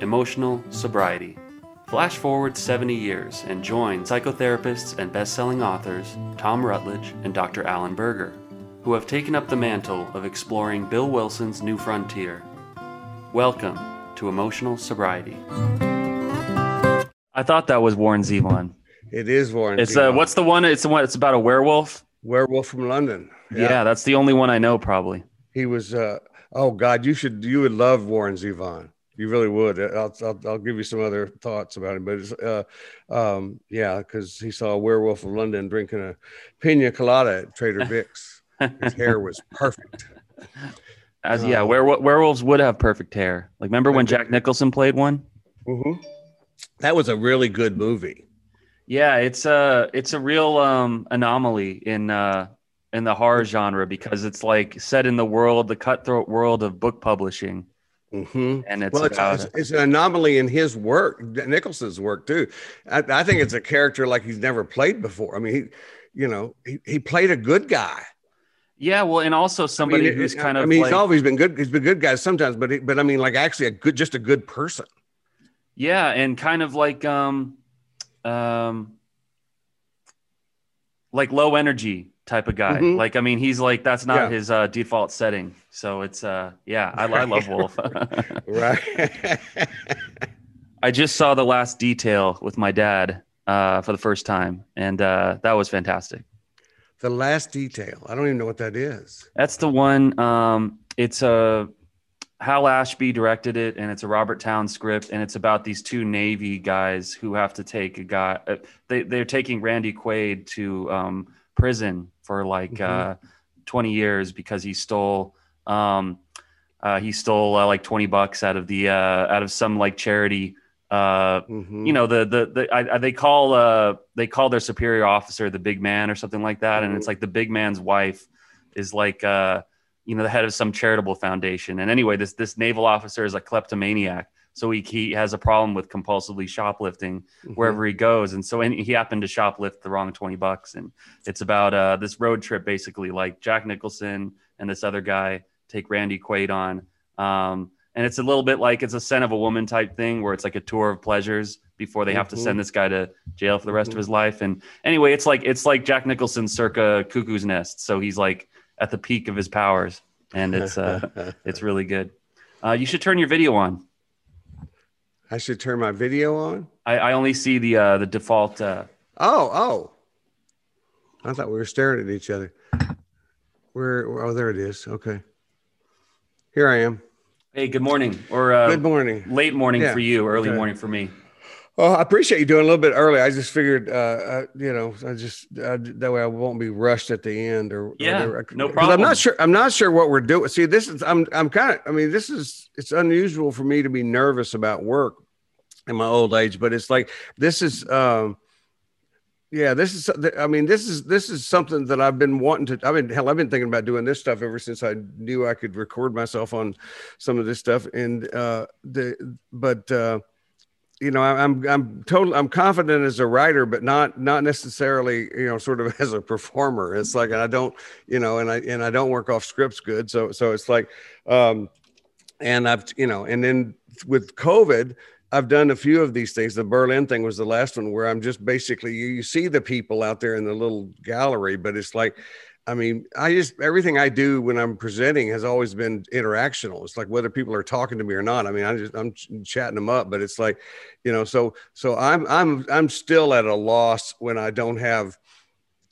emotional sobriety. Flash forward 70 years and join psychotherapists and best-selling authors Tom Rutledge and Dr. Alan Berger, who have taken up the mantle of exploring Bill Wilson's new frontier. Welcome to Emotional Sobriety. I thought that was Warren Zevon. It is Warren. It's uh, Zevon. what's the one? It's the one. It's about a werewolf. Werewolf from London. Yeah. that's the only one I know. Probably. He was. Uh, oh God, you should. You would love Warren Zevon. You really would. I'll, I'll, I'll give you some other thoughts about him, but it's, uh, um, yeah, because he saw a werewolf of London drinking a pina colada at Trader Vic's. His hair was perfect. As yeah, werewolf, werewolves would have perfect hair. Like remember when Jack Nicholson played one? hmm That was a really good movie. Yeah, it's a it's a real um, anomaly in uh, in the horror genre because it's like set in the world, the cutthroat world of book publishing, hmm and it's Well, it's, about it's, it's an anomaly in his work, Nicholson's work too. I, I think it's a character like he's never played before. I mean, he, you know, he, he played a good guy. yeah. Well, and also somebody I mean, who's it- kind of I mean, like, he's always been good. He's been good guys sometimes, but he, but I mean, like actually a good, just a good person. yeah, and kind of like um, um, like low energy type of guy. Mhm. Like I mean, he's like that's not Yeah. his uh, default setting. So it's uh, yeah, I, I love Wolf. Right. I just saw the last detail with my dad uh, for the first time, and uh, that was fantastic. the last detail. I don't even know what that is. That's the one. Um, it's a Hal Ashby directed it, and it's a Robert Towne script, and it's about these two Navy guys who have to take a guy. Uh, they they're taking Randy Quaid to um, prison for like Mhm. uh, twenty years because he stole. Um, uh, he stole uh, like twenty bucks out of the uh, out of some like charity uh, Mhm. you know the the, the I, I, they call uh they call their superior officer the big man or something like that and it's like the big man's wife is like uh you know the head of some charitable foundation and anyway this this naval officer is a kleptomaniac so he, he has a problem with compulsively shoplifting Mhm. wherever he goes. And so he happened to shoplift the wrong 20 bucks. And it's about uh this road trip basically like jack nicholson and this other guy take randy quaid on. Um and it's a little bit like it's a scent of a woman type thing where it's like a tour of pleasures before they have to Mhm. send this guy to jail for the rest Mhm. of his life. And anyway it's like it's like jack nicholson circa cuckoo's nest. So he's like at the peak of his powers. And it's uh it's really good. Uh you should turn your video on I should turn my video on. i, I only see the uh the default uh Oh, oh. I thought we were staring at each other. Where? Oh, there it is. Okay. Here I am. hey good morning or uh Good morning. late morning Yeah, for you early okay. morning for me Oh, I appreciate you doing a little bit early. I just figured, uh, uh, you know, I just uh, that way I won't be rushed at the end or or Yeah, whatever. no 'Cause I'm not sure. I'm not sure what we're doing. See, this is I'm I'm kind of. I mean, this is it's unusual for me to be nervous about work in my old age, but it's like this is. um yeah, this is. I mean, this is this is something that I've been wanting to. I mean, hell. I've been thinking about doing this stuff ever since I knew I could record myself on some of this stuff. And uh, the but uh, you know, I- I'm I'm totally I'm confident as a writer, but not not necessarily you know sort of as a performer. It's like I don't you know, and I and I don't work off scripts good. So so it's like, um, and I've you know, and then with COVID. I've done a few of these things. The Berlin thing was the last one where I'm just basically you, you see the people out there in the little gallery, but it's like, I mean, I just everything I do when I'm presenting has always been interactional. It's like whether people are talking to me or not. I mean, I just I'm ch- chatting them up, but it's like, you know, so so I'm I'm I'm still at a loss when I don't have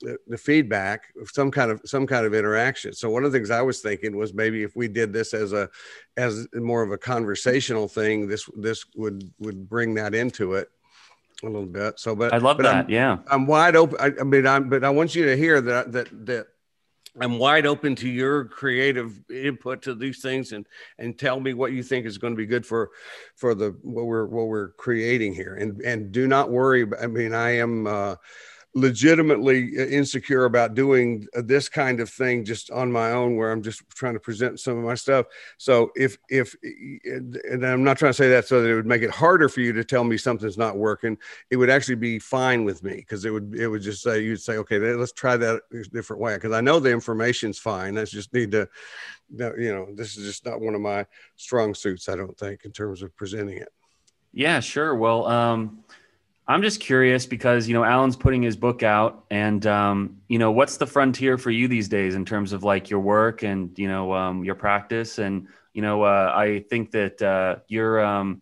the, the feedback of some kind of some kind of interaction. So one of the things I was thinking was maybe if we did this as a as more of a conversational thing, this this would would bring that into it a little bit. So, but i love but that I'm, yeah I'm wide open. I, I mean, I'm, but I want you to hear that that that I'm wide open to your creative input to these things and and tell me what you think is going to be good for for the what we're what we're creating here and and do not worry I mean I am uh legitimately insecure about doing this kind of thing just on my own where i'm just trying to present some of my stuff. So if if and i'm not trying to say that so that it would make it harder for you to tell me something's not working it would actually be fine with me because it would it would just say you'd say okay let's try that a different way. Because i know the information's fine i just need to you know this is just not one of my strong suits i don't think in terms of presenting it. Yeah sure well um I'm just curious because you know Alan's putting his book out, and um, you know what's the frontier for you these days in terms of like your work and you know um, your practice, and you know uh, I think that uh, you're um,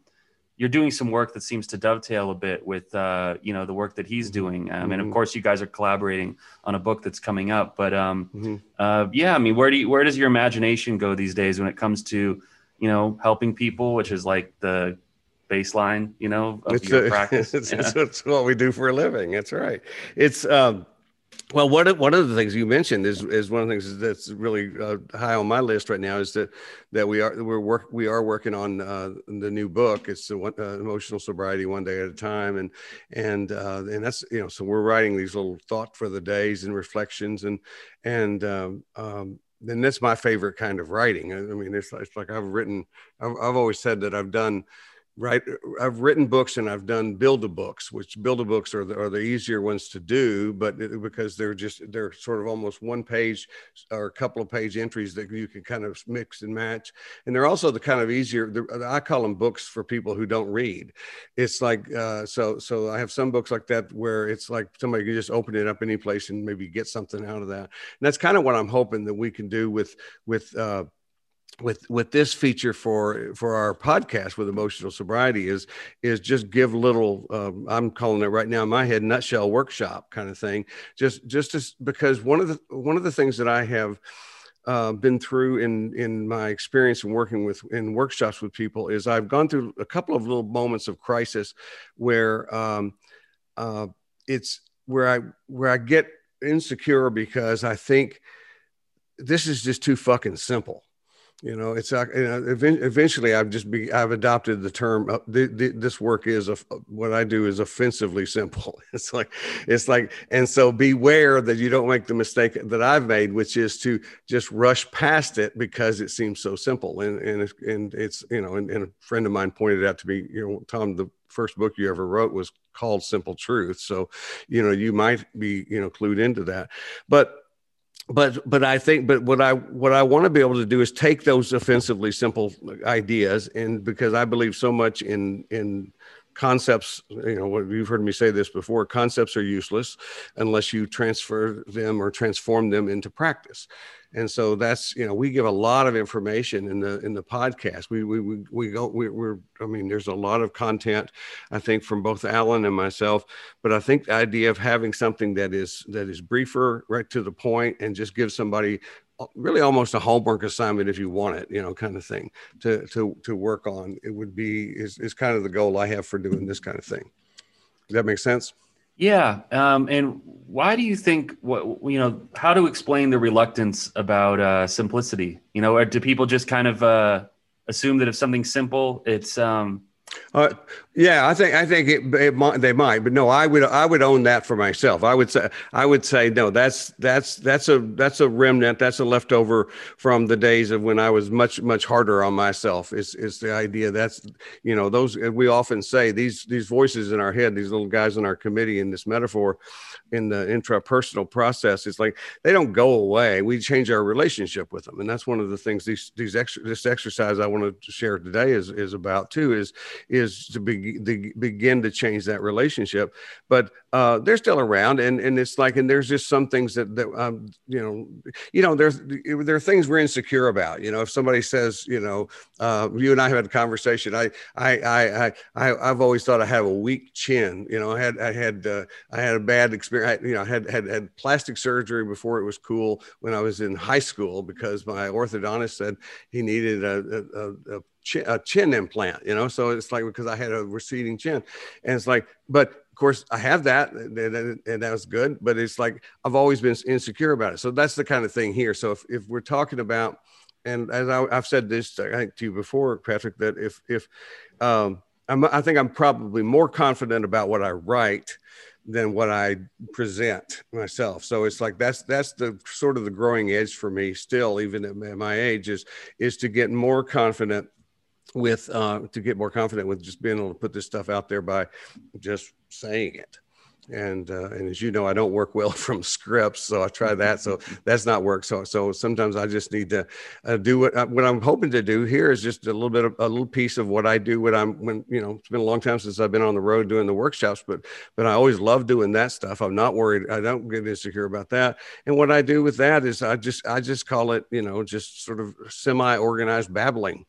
you're doing some work that seems to dovetail a bit with uh, you know the work that he's doing, um, and of mm-hmm. course you guys are collaborating on a book that's coming up. But um, mm-hmm. uh, yeah, I mean, where do you, where does your imagination go these days when it comes to you know helping people, which is like the baseline, you know, of it's your a, practice. It's, yeah. it's, what we do for a living. That's right. It's um, well, one of one of the things you mentioned is is one of the things that's really uh, high on my list right now is that that we are we're work we are working on uh, the new book. It's the one, uh, emotional sobriety one day at a time, and and uh, and that's you know so we're writing these little thought for the days and reflections and and um, um, then that's my favorite kind of writing. I, mean, it's, it's like I've written. I've, I've always said that I've done right i've written books and i've done build a books which build a books are the, are the easier ones to do but because they're just they're sort of almost one page or a couple of page entries that you can kind of mix and match. And they're also the kind of easier i call them books for people who don't read. It's like uh, so so i have some books like that where it's like somebody can just open it up any place and maybe get something out of that. And that's kind of what i'm hoping that we can do with with uh, with with this feature for for our podcast with emotional sobriety is is just give little um, i'm calling it right now in my head nutshell workshop kind of thing. Just just as, because one of the one of the things that i have uh, been through in in my experience in working with in workshops with people is I've gone through a couple of little moments of crisis where um, uh, it's where I where I get insecure because I think this is just too fucking simple you know it's you know, eventually i've just be i've adopted the term uh, the, the, this work is a, what i do is offensively simple. It's like it's like and so beware that you don't make the mistake that i've made which is to just rush past it because it seems so simple. And and it's, and it's you know and, and a friend of mine pointed out to me you know tom the first book you ever wrote was called simple truth. So you know you might be you know clued into that. But but but I think but what I what I want to be able to do is take those offensively simple ideas and because I believe so much in in concepts you know what you've heard me say this before concepts are useless unless you transfer them or transform them into practice. And so that's you know we give a lot of information in the in the podcast. We we we, we go we, we're i mean there's a lot of content i think from both alan and myself but i think the idea of having something that is that is briefer right to the point and just give somebody really almost a homework assignment if you want it you know kind of thing to to to work on it would be is, is kind of the goal i have for doing this kind of thing does that make sense yeah, um, and why do you think what you know? How to explain the reluctance about uh, simplicity? You know, or do people just kind of uh, assume that if something's simple, it's um, uh, yeah, I think I think it, it might, they might, but no, I would I would own that for myself. I would say I would say no. That's that's that's a that's a remnant. That's a leftover from the days of when I was much much harder on myself. Is is the idea that's you know those we often say these these voices in our head, these little guys in our committee in this metaphor, in the intrapersonal process. It's like they don't go away. We change our relationship with them, and that's one of the things these these extra this exercise I want to share today is is about too. Is is to, be, to begin to change that relationship. But uh, they're still around, and and it's like, and there's just some things that that um, you know, you know, there's there are things we're insecure about. You know, if somebody says, you know, uh, you and I have had a conversation. I I I I I've always thought I have a weak chin. You know, I had I had uh, I had a bad experience. I, you know, I had had had plastic surgery before it was cool when I was in high school because my orthodontist said he needed a, a, a chin, a chin implant, you know. So it's like because I had a receding chin, and it's like, but of course, I have that, and, that was good. But it's like I've always been insecure about it. So that's the kind of thing here. So if, if we're talking about, and as I, have said this, I think to you before, Patrick, that if if um, I'm, I think I'm probably more confident about what I write than what I present myself. So it's like that's that's the sort of the growing edge for me still, even at my age, is is to get more confident with uh, to get more confident with just being able to put this stuff out there by just saying it and uh, and as you know, I don't work well from scripts, so I try that. So that's not work. So so sometimes I just need to uh, do what uh, what I'm hoping to do here is just a little bit of a little piece of what I do. when I'm when you know it's been a long time since I've been on the road doing the workshops, but but I always love doing that stuff. I'm not worried. I don't get insecure about that. And what I do with that is I just I just call it you know just sort of semi organized babbling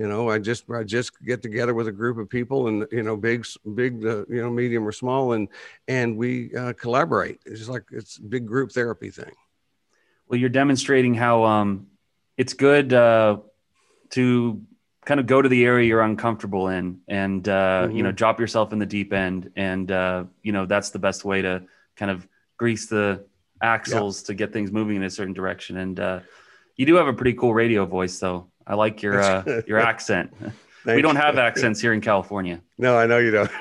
you know i just i just get together with a group of people and you know big big uh, you know medium or small and and we uh, collaborate it's like it's big group therapy thing well you're demonstrating how um it's good uh to kind of go to the area you're uncomfortable in and uh mm-hmm. you know mm-hmm. drop yourself in the deep end and uh you know that's the best way to kind of grease the axles yeah. to get things moving in a certain direction and uh you do have a pretty cool radio voice though I like your uh, your accent. we don't have accents here in California. No, I know you don't.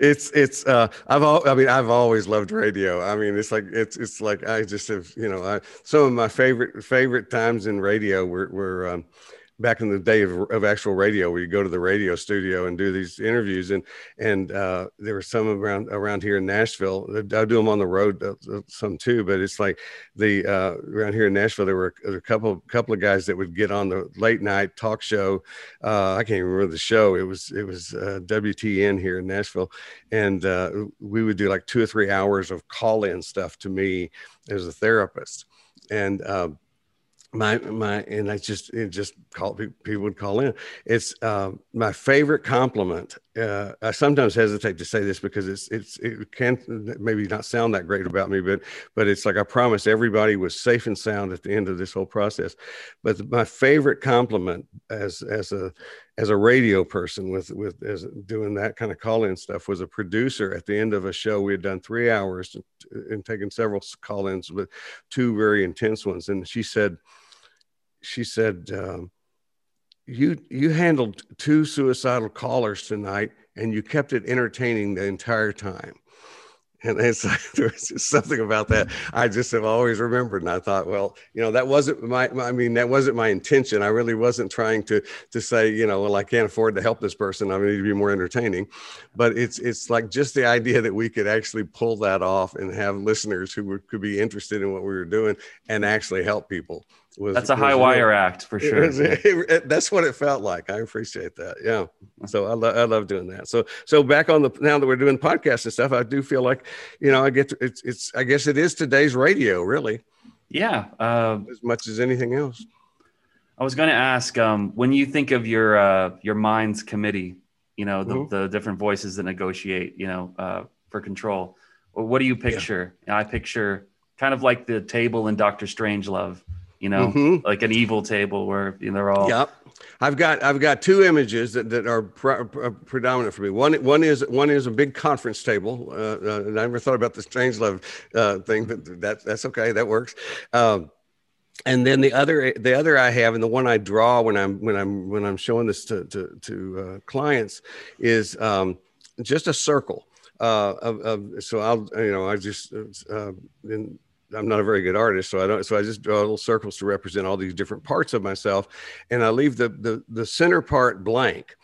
it's it's uh I've all I mean I've always loved radio. I mean it's like it's it's like I just have you know I some of my favorite favorite times in radio were were um, back in the day of, of actual radio where you go to the radio studio and do these interviews and and uh, there were some around around here in Nashville. I do them on the road uh, uh, some too but it's like the uh, around here in Nashville there were a couple couple of guys that would get on the late night talk show. Uh, I can't even remember the show. It was it was uh, WTN here in Nashville. And we would do like two or three hours of call in stuff to me as a therapist. And um, my my and I just it just call people would call in. It's uh, my favorite compliment. Uh, I sometimes hesitate to say this because it's it's it can maybe not sound that great about me, but but it's like I promise everybody was safe and sound at the end of this whole process. But my favorite compliment as as a as a radio person with with as doing that kind of call in stuff was a producer at the end of a show. We had done three hours and, and taken several call ins with two very intense ones, and she said she said, um, "You you handled two suicidal callers tonight, and you kept it entertaining the entire time." And it's like, there's just something about that I just have always remembered. And I thought, well, you know, that wasn't my, I mean, that wasn't my intention. I really wasn't trying to to say, you know, well, I can't afford to help this person. I need to be more entertaining. But it's it's like just the idea that we could actually pull that off and have listeners who could be interested in what we were doing and actually help people was that's a high wire act for sure. It it, it, that's what it felt like. I appreciate that. Yeah. So I, lo- I love doing that. So so back on the now that we're doing podcasts and stuff, I do feel like you know I get to, it's it's I guess it is today's radio really. Yeah. Uh, as much as anything else. I was going to ask um, when you think of your uh, your mind's committee, you know the, mm-hmm. the different voices that negotiate, you know, uh, for control. What do you picture? Yeah. I picture kind of like the table in Doctor Strangelove you know, mm-hmm. like an evil table where you know, they're all. Yep. I've got I've got two images that, that are pre- pre- predominant for me. One one is one is a big conference table. Uh, uh, and I never thought about the Strangelove uh, thing, but that that's okay. That works. Um, and then the other the other I have and the one I draw when I'm when I'm when I'm showing this to to, to uh, clients is um, just a circle. Uh, of, of, so I'll you know I just uh, in I'm not a very good artist, so I don't. So I just draw little circles to represent all these different parts of myself, and I leave the the, the center part blank.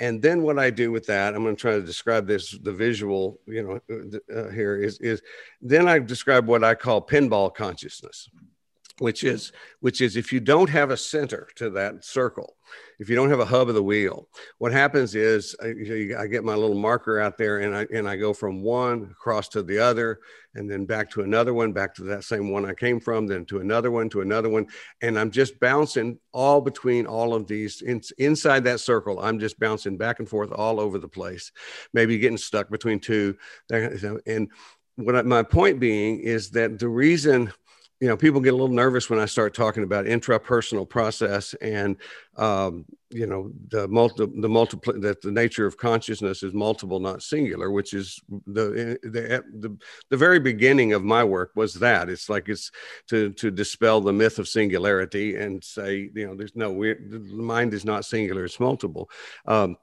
And then what I do with that, I'm going to try to describe this. The visual, you know, uh, here is is then I describe what I call pinball consciousness, which is which is if you don't have a center to that circle, if you don't have a hub of the wheel, what happens is uh, I, I, get my little marker out there and I and I go from one across to the other, and then back to another one, back to that same one I came from, then to another one, to another one, and I'm just bouncing all between all of these in, inside that circle. I'm just bouncing back and forth all over the place, maybe getting stuck between two, and what my point being is that the reason you know, people get a little nervous when I start talking about intrapersonal process and, um, you know, the multi, the multiple that the nature of consciousness is multiple, not singular, which is the, the the the very beginning of my work was that it's like it's to to dispel the myth of singularity and say, you know, there's no we the mind is not singular, it's multiple. Um,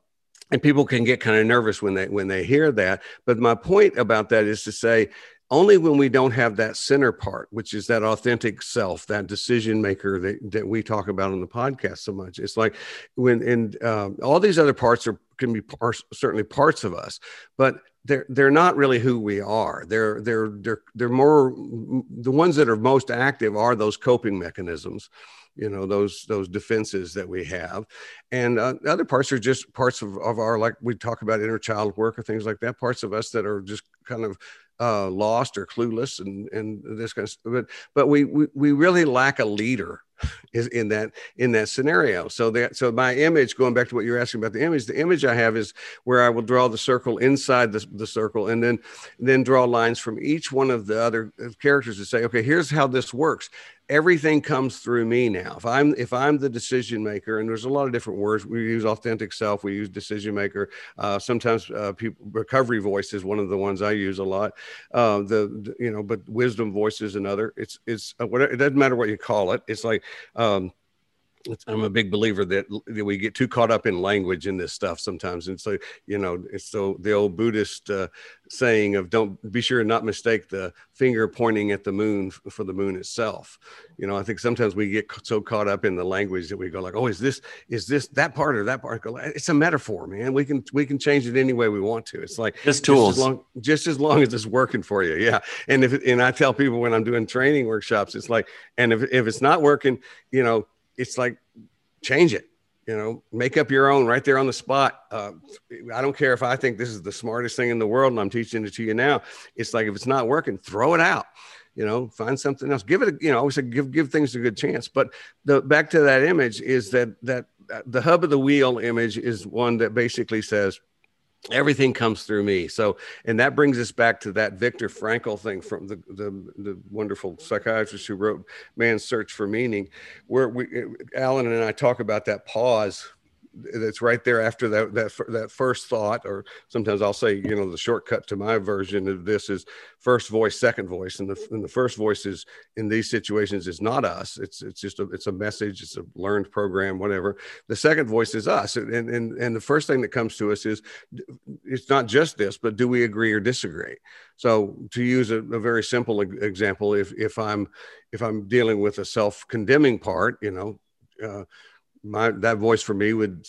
and people can get kind of nervous when they when they hear that but my point about that is to say only when we don't have that center part, which is that authentic self, that decision maker that, that we talk about on the podcast so much. It's like when, and um, all these other parts are can be par- certainly parts of us, but they're they're not really who we are. They're they're they're they're more the ones that are most active are those coping mechanisms you know those those defenses that we have and uh, other parts are just parts of, of our like we talk about inner child work or things like that parts of us that are just kind of uh, lost or clueless and and this kind of stuff. But but we we, we really lack a leader is in that in that scenario. So that so my image, going back to what you're asking about the image, the image I have is where I will draw the circle inside the, the circle and then then draw lines from each one of the other characters to say, okay, here's how this works. Everything comes through me now. If i'm if i'm the decision maker and there's a lot of different words. We use authentic self we use decision maker. Uh, sometimes uh, people recovery voice is one of the ones i use a lot. Uh, the, the, you know but wisdom voice is another. It's it's uh, whatever it doesn't matter what you call it. It's like um, I'm a big believer that, that, we get too caught up in language in this stuff sometimes. And so, you know, it's so the old Buddhist uh, saying of don't be sure and not mistake the finger pointing at the moon for the moon itself. You know, I think sometimes we get so caught up in the language that we go like, oh, is this, is this that part or that part? It's a metaphor, man. We can, we can change it any way we want to. It's like just tools, just as long, just as, long as it's working for you. Yeah. And if, and I tell people when I'm doing training workshops, it's like, and if, if it's not working, you know, it's like change it you know make up your own right there on the spot. Uh, i don't care if i think this is the smartest thing in the world and i'm teaching it to you now. It's like if it's not working throw it out you know find something else. Give it a, you know i always say give give things a good chance. But the back to that image is that that the hub of the wheel image is one that basically says everything comes through me. So and that brings us back to that viktor frankl thing from the the, the wonderful psychiatrist who wrote man's search for meaning where we eh, alan and i talk about that pause that's right there after that that that first thought or sometimes i'll say you know the shortcut to my version of this is first voice second voice and the, and the first voice is in these situations is not us. It's it's just a it's a message it's a learned program whatever. The second voice is us and and and the first thing that comes to us is it's not just this but do we agree or disagree? So to use a, a very simple example if if i'm if i'm dealing with a self-condemning part you know uh, my that voice for me would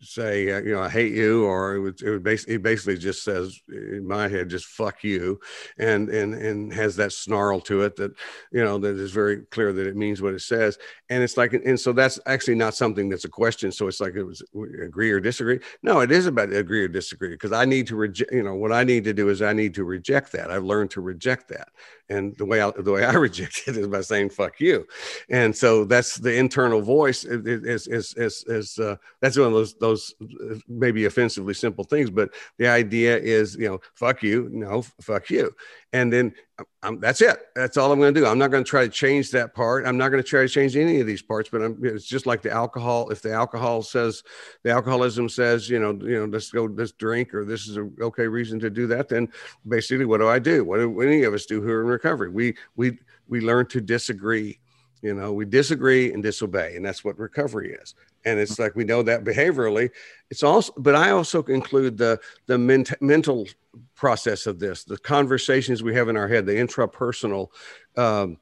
say uh, you know I hate you or it would it would basically it basically just says in my head just fuck you and and and has that snarl to it that you know that is very clear that it means what it says. And it's like and so that's actually not something that's a question so it's like it was agree or disagree. No it is about agree or disagree because I need to reject you know what I need to do is I need to reject that. I've learned to reject that and the way I, the way I reject it is by saying "fuck you," and so that's the internal voice. Is is is, is uh, that's one of those those uh, maybe offensively simple things, but the idea is you know "fuck you," no "fuck you," and then I'm, that's it. That's all I'm going to do. I'm not going to try to change that part. I'm not going to try to change any of these parts. But I'm, it's just like the alcohol. If the alcohol says, the alcoholism says, you know, you know, let's go, let's drink, or this is a okay reason to do that. Then basically, what do I do? What do any of us do who are in recovery? We we we learn to disagree. You know, we disagree and disobey, and that's what recovery is and it's like we know that behaviorally. It's also but i also include the the ment- mental process of this the conversations we have in our head the intrapersonal um,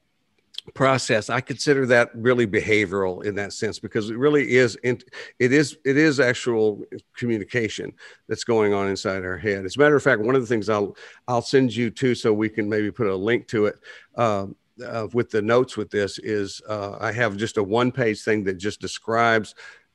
process. I consider that really behavioral in that sense because it really is it is it is actual communication that's going on inside our head. As a matter of fact one of the things i'll i'll send you to so we can maybe put a link to it um, uh, with the notes with this is uh, I have just a one page thing that just describes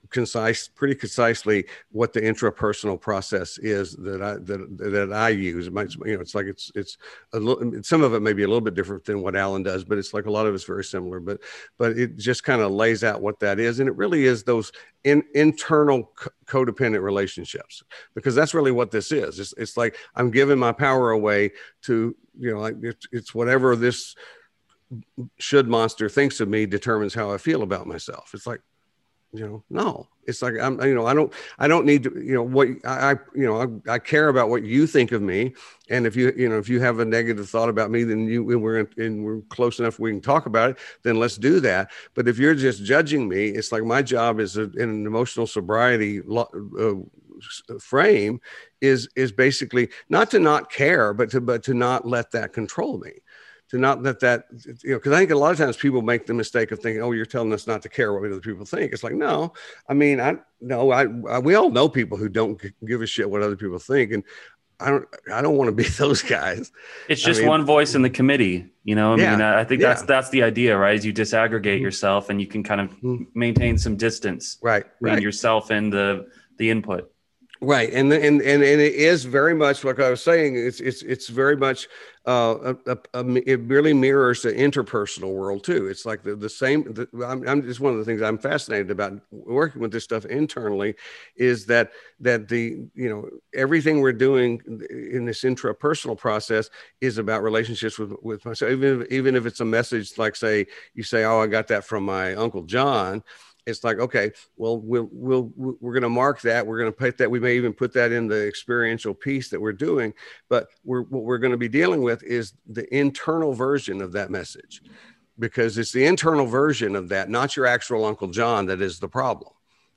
concise, pretty concisely what the intrapersonal process is that I that that I use. It might, you know, it's like it's it's a little. Some of it may be a little bit different than what Alan does, but it's like a lot of it's very similar. But but it just kind of lays out what that is, and it really is those in, internal codependent relationships because that's really what this is. It's it's like I'm giving my power away to you know like it's, it's whatever this should monster thinks of me determines how I feel about myself. It's like, you know, no, it's like I'm, you know, I don't, I don't need to, you know, what I, you know, I, I, care about what you think of me, and if you, you know, if you have a negative thought about me, then you, and we're, and we're close enough, we can talk about it. Then let's do that. But if you're just judging me, it's like my job is a, in an emotional sobriety uh, frame is is basically not to not care, but to but to not let that control me to not let that you know because i think a lot of times people make the mistake of thinking oh you're telling us not to care what other people think it's like no i mean i no I, I we all know people who don't give a shit what other people think and I don't I don't want to be those guys. It's just I mean, one voice in the committee, you know. I yeah, mean, I think that's yeah. that's the idea, right? Is you disaggregate mm-hmm. yourself and you can kind of mm-hmm. maintain some distance, right? Between right. yourself and the the input. Right, and and and and it is very much like I was saying. It's it's it's very much uh, a, a, a, it really mirrors the interpersonal world too. It's like the the same. The, I'm, I'm just one of the things I'm fascinated about working with this stuff internally, is that that the you know everything we're doing in this intrapersonal process is about relationships with with myself. Even if, even if it's a message like say you say, oh, I got that from my uncle John it's like okay well we'll, we'll we're going to mark that we're going to put that we may even put that in the experiential piece that we're doing but we're, what we're going to be dealing with is the internal version of that message because it's the internal version of that not your actual uncle john that is the problem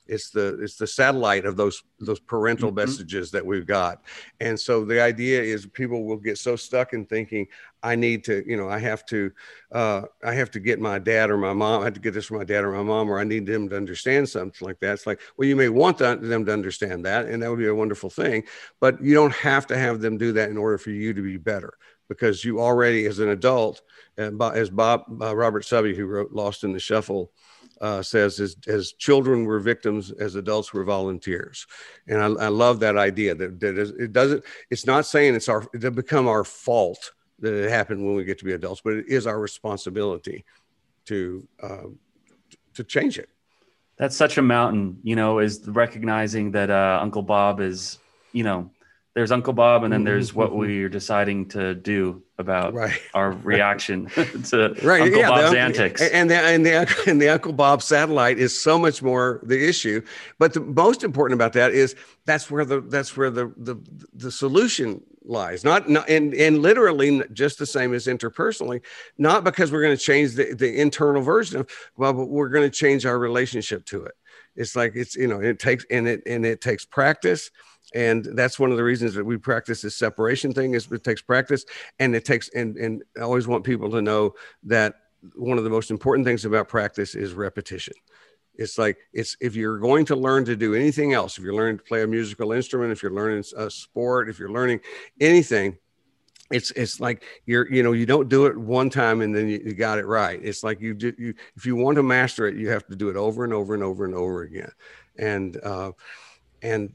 it's the it's the satellite of those those parental mm-hmm. messages that we've got and so the idea is people will get so stuck in thinking i need to you know i have to uh, i have to get my dad or my mom i have to get this from my dad or my mom or i need them to understand something like that it's like well you may want them to understand that and that would be a wonderful thing but you don't have to have them do that in order for you to be better because you already as an adult and as bob uh, robert subby who wrote lost in the shuffle uh, says as, as children were victims, as adults were volunteers. And I, I love that idea that, that it doesn't, it's not saying it's our, it become our fault that it happened when we get to be adults, but it is our responsibility to, uh, to change it. That's such a mountain, you know, is recognizing that uh, Uncle Bob is, you know, there's Uncle Bob, and then there's what mm-hmm. we're deciding to do about right. our reaction to right. Uncle yeah, Bob's the, antics. And the, and the and the Uncle Bob satellite is so much more the issue. But the most important about that is that's where the that's where the the the solution lies. Not, not and and literally just the same as interpersonally. Not because we're going to change the the internal version of well, but we're going to change our relationship to it. It's like it's you know it takes and it and it takes practice and that's one of the reasons that we practice this separation thing is it takes practice and it takes and and i always want people to know that one of the most important things about practice is repetition. It's like it's if you're going to learn to do anything else if you're learning to play a musical instrument if you're learning a sport if you're learning anything it's it's like you're you know you don't do it one time and then you, you got it right. It's like you do you if you want to master it you have to do it over and over and over and over again. And uh and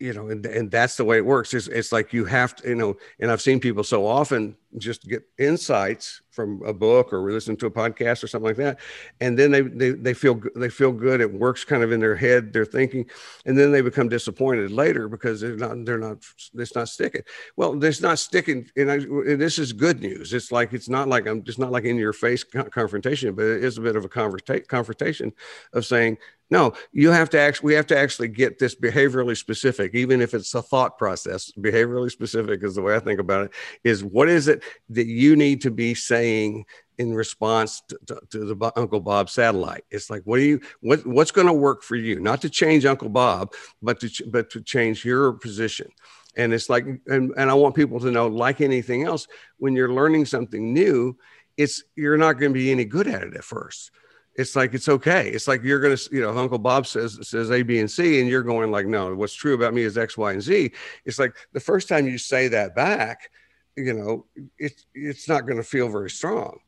you know, and, and that's the way it works. It's, it's like you have to, you know, and I've seen people so often just get insights from a book or listen to a podcast or something like that, and then they, they they feel they feel good. It works kind of in their head, their thinking, and then they become disappointed later because they're not they're not it's not sticking. Well, it's not sticking, and, I, and this is good news. It's like it's not like I'm just not like in your face confrontation, but it is a bit of a confrontation of saying no, you have to actually, we have to actually get this behaviorally specific, even if it's a thought process. Behaviorally specific is the way I think about it. Is what is it that you need to be saying in response to, to, to the Uncle Bob satellite? It's like, what do you, what, what's going to work for you? Not to change Uncle Bob, but to, but to change your position. And it's like, and, and I want people to know, like anything else, when you're learning something new, it's you're not going to be any good at it at first it's like it's okay. It's like you're gonna, you know, Uncle Bob says says A, B, and C, and you're going like, no, what's true about me is X, Y, and Z. It's like the first time you say that back, you know, it's it's not going to feel very strong.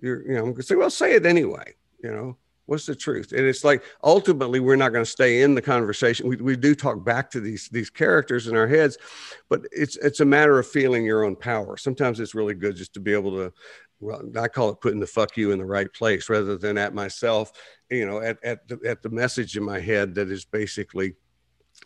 You're, you know, I'm gonna say, well, say it anyway. You know, what's the truth? And it's like ultimately we're not going to stay in the conversation. We we do talk back to these these characters in our heads, but it's it's a matter of feeling your own power. Sometimes it's really good just to be able to well, I call it putting the fuck you in the right place rather than at myself, you know, at, at, the, at the message in my head that is basically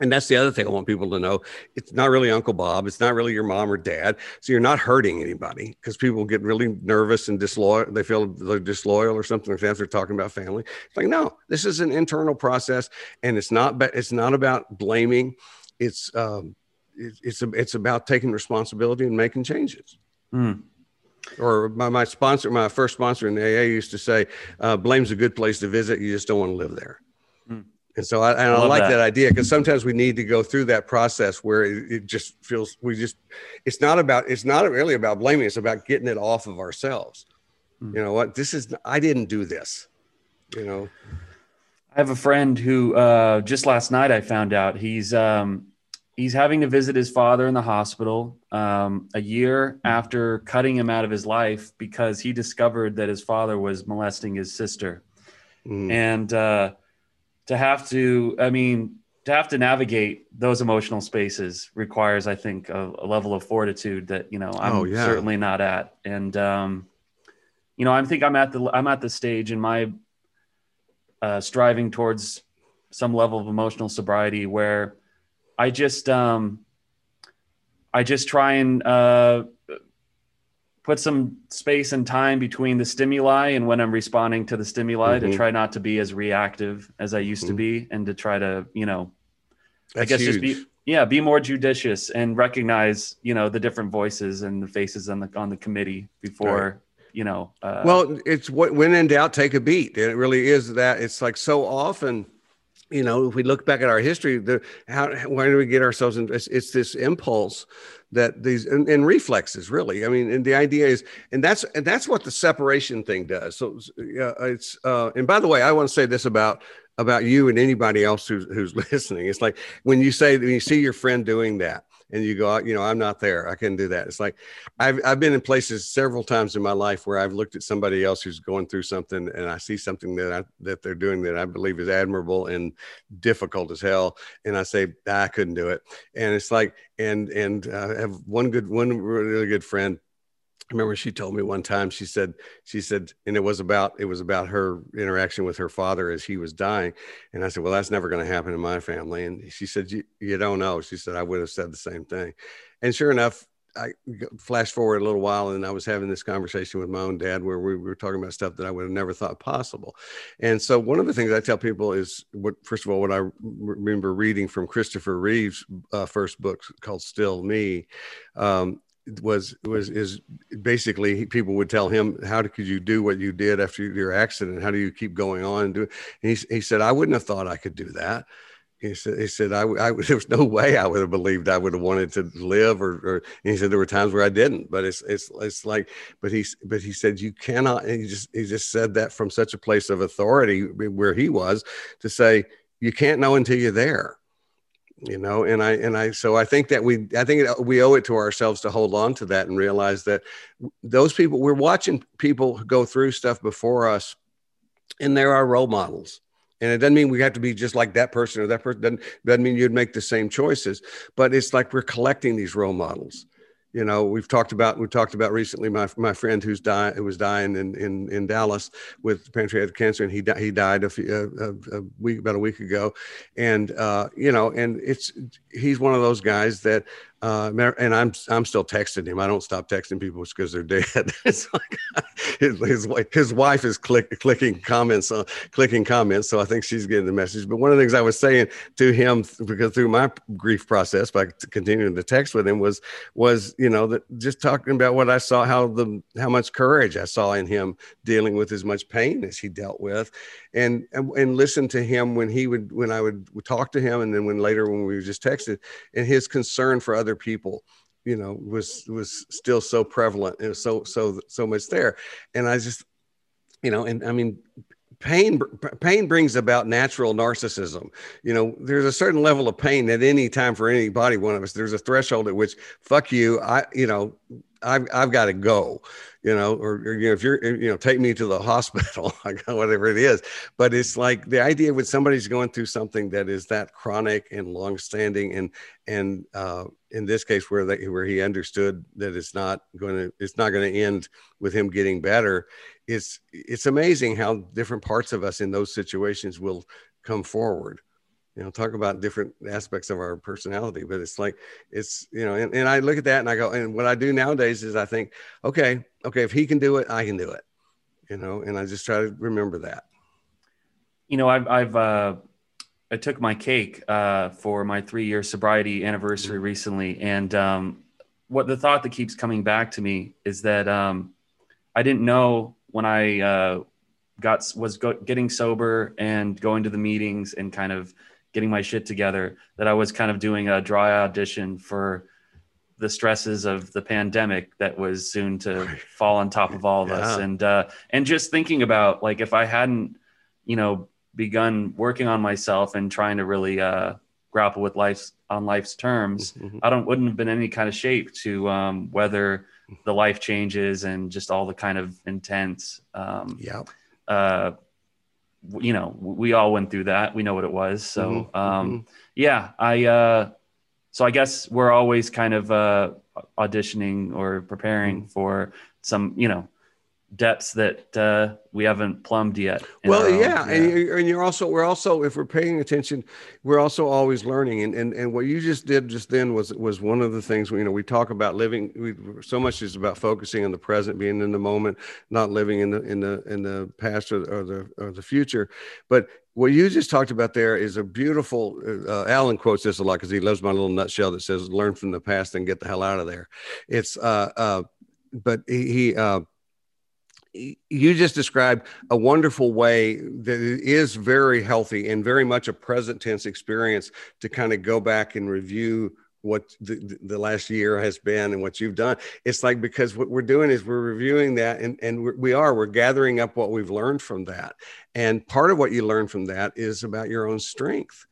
and that's the other thing I want people to know. It's not really Uncle Bob. It's not really your mom or dad. So you're not hurting anybody because people get really nervous and disloyal. They feel they're disloyal or something like that. If they're talking about family, it's like no, this is an internal process, and it's not. It's not about blaming. It's um, it's it's about taking responsibility and making changes. Mm. Or my, my sponsor, my first sponsor in the AA used to say, uh, "Blame's a good place to visit. You just don't want to live there." And so I, and I, I like that, that idea because sometimes we need to go through that process where it, it, just feels we just it's not about it's not really about blaming it's about getting it off of ourselves. Mm. You know what? This is I didn't do this. You know. I have a friend who uh, just last night I found out he's um, he's having to visit his father in the hospital um, a year after cutting him out of his life because he discovered that his father was molesting his sister, mm. and. Uh, to have to, I mean, to have to navigate those emotional spaces requires, I think, a, a level of fortitude that you know I'm oh, yeah. certainly not at. And um, you know, I think I'm at the I'm at the stage in my uh, striving towards some level of emotional sobriety where I just um, I just try and uh, put some space and time between the stimuli and when I'm responding to the stimuli mm-hmm. to try not to be as reactive as I used mm-hmm. to be and to try to, you know, That's I guess huge. just be yeah, be more judicious and recognize, you know, the different voices and the faces on the on the committee before right. You know, uh, well, it's what when in doubt, take a beat. And it really is that. It's like so often, you know, if we look back at our history, the how why do we get ourselves in? It's, it's this impulse that these and, and, reflexes really. I mean and the idea is and that's and that's what the separation thing does. So yeah it's uh and by the way i want to say this about about you and anybody else who's who's listening. It's like when you say when you see your friend doing that and you go, you know, I'm not there. I couldn't do that. It's like I've I've been in places several times in my life where I've looked at somebody else who's going through something, and I see something that I, that they're doing that I believe is admirable and difficult as hell, and I say I couldn't do it. And it's like, and and uh, I have one good one really good friend I remember she told me one time she said she said and it was about it was about her interaction with her father as he was dying and I said well that's never going to happen in my family and she said you, don't know she said I would have said the same thing and sure enough I flash forward a little while and I was having this conversation with my own dad where we were talking about stuff that I would have never thought possible. And so one of the things I tell people is what, first of all, what I remember reading from Christopher Reeve's uh, first book called Still Me. Um, was was is basically people would tell him how could you do what you did after your accident? How do you keep going on and do and he, he said i wouldn't have thought i could do that. He said he said I, I there was no way i would have believed i would have wanted to live or, or he said there were times where i didn't but it's it's it's like but he but he said you cannot and he just he just said that from such a place of authority where he was to say you can't know until you're there you know and i and i so i think that we i think we owe it to ourselves to hold on to that and realize that those people we're watching people go through stuff before us and they're our role models. And it doesn't mean we have to be just like that person or that person doesn't, doesn't mean you'd make the same choices but it's like we're collecting these role models you know we've talked about we talked about recently my my friend who's dying who was dying in in, in Dallas with pancreatic cancer and he he died a, few, a, a week about a week ago. And uh, you know and it's he's one of those guys that uh, and I'm I'm still texting him. I don't stop texting people because they're dead. it's like his, his, his wife is click, clicking comments on clicking comments, so I think she's getting the message. But one of the things I was saying to him because through my grief process by continuing to text with him was was you know that just talking about what I saw how the how much courage I saw in him dealing with as much pain as he dealt with, and and, and listen to him when he would when I would, would talk to him, and then when later when we were just texted, and his concern for other people you know was was still so prevalent and so so so much there. And i just you know and i mean pain pain brings about natural narcissism. You know there's a certain level of pain at any time for anybody one of us there's a threshold at which fuck you i you know i've, I've got to go you know, or, or, you know, if you're, you know, take me to the hospital, whatever it is. But it's like the idea when somebody's going through something that is that chronic and longstanding, and and uh, in this case where they where he understood that it's not going to it's not going to end with him getting better. It's it's amazing how different parts of us in those situations will come forward you know talk about different aspects of our personality but it's like it's you know and, and i look at that and i go and what i do nowadays is i think okay okay if he can do it i can do it you know and i just try to remember that you know i've i've uh i took my cake uh for my three year sobriety anniversary mm-hmm. recently and um what the thought that keeps coming back to me is that um i didn't know when i uh got was go, getting sober and going to the meetings and kind of getting my shit together that I was kind of doing a dry audition for the stresses of the pandemic that was soon to fall on top of all of yeah. us and uh and just thinking about like if I hadn't you know begun working on myself and trying to really uh grapple with life's on life's terms mm-hmm. I don't wouldn't have been any kind of shape to um weather the life changes and just all the kind of intense um yeah uh you know, we all went through that. We know what it was. So, mm-hmm. um, mm-hmm. yeah, I, uh, so I guess we're always kind of, uh, auditioning or preparing mm-hmm. for some, you know, depths that uh, we haven't plumbed yet. Well, yeah. yeah. And, you're, and you're also, we're also, if we're paying attention, we're also always learning. And, and, and what you just did just then was, was one of the things, you know, we talk about living, we, so much is about focusing on the present, being in the moment, not living in the, in the, in the past or, or the, or the future. But what you just talked about there is a beautiful, uh, Alan quotes this a lot because he loves my little nutshell that says, learn from the past and get the hell out of there. It's, uh, uh, but he, he uh, you just described a wonderful way that is very healthy and very much a present tense experience to kind of go back and review what the, the last year has been and what you've done. It's like because what we're doing is we're reviewing that and, and we're, we are we're gathering up what we've learned from that. And part of what you learn from that is about your own strength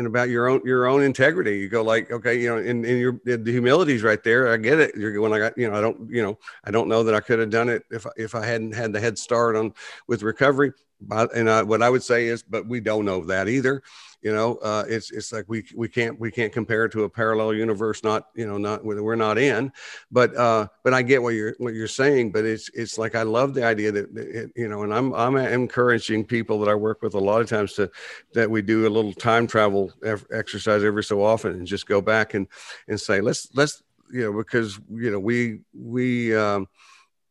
and about your own your own integrity. You go like, okay, you know, and, and your the humility's right there. I get it. You're when I got, you know, I don't, you know, I don't know that I could have done it if if I hadn't had the head start on with recovery. And I, what I would say is, but we don't know that either you know uh, it's it's like we we can't we can't compare to a parallel universe not you know not where we're not in. But uh but i get what you're what you're saying but it's it's like i love the idea that it, you know and i'm i'm encouraging people that i work with a lot of times to that we do a little time travel exercise every so often and just go back and and say let's let's you know because you know we we um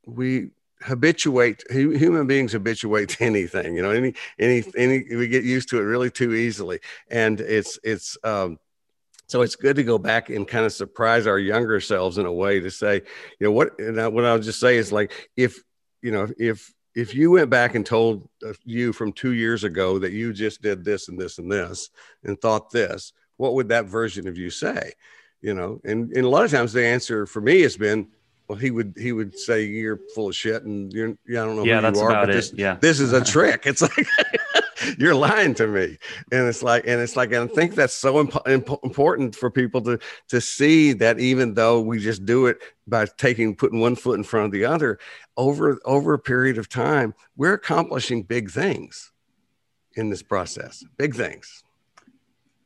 we habituate human beings habituate to anything you know any any any we get used to it really too easily. And it's it's um so it's good to go back and kind of surprise our younger selves in a way to say you know what and I, what i'll just say is like if you know if if you went back and told you from two years ago that you just did this and this and this and thought this what would that version of you say? You know and, and a lot of times the answer for me has been well, he would he would say you're full of shit and you're yeah, I don't know yeah, who you are, but this, yeah. this is a trick. It's like you're lying to me, and it's like and it's like and I think that's so imp- imp- important for people to to see that even though we just do it by taking putting one foot in front of the other over over a period of time, we're accomplishing big things in this process. Big things.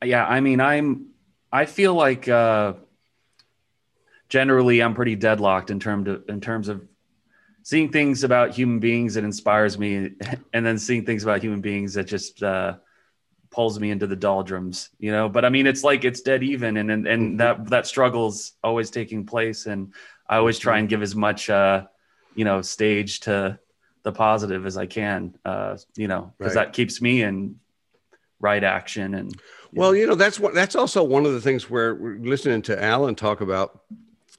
Yeah, I mean, I'm I feel like. uh generally I'm pretty deadlocked in terms of in terms of seeing things about human beings that inspires me, and then seeing things about human beings that just uh, pulls me into the doldrums, you know. But I mean, it's like it's dead even, and and, and mm-hmm. that that struggle's always taking place, and I always try and give as much, uh, you know, stage to the positive as I can, uh, you know, because right. that keeps me in right action and. You well, know. you know that's what that's also one of the things where we're listening to Alan talk about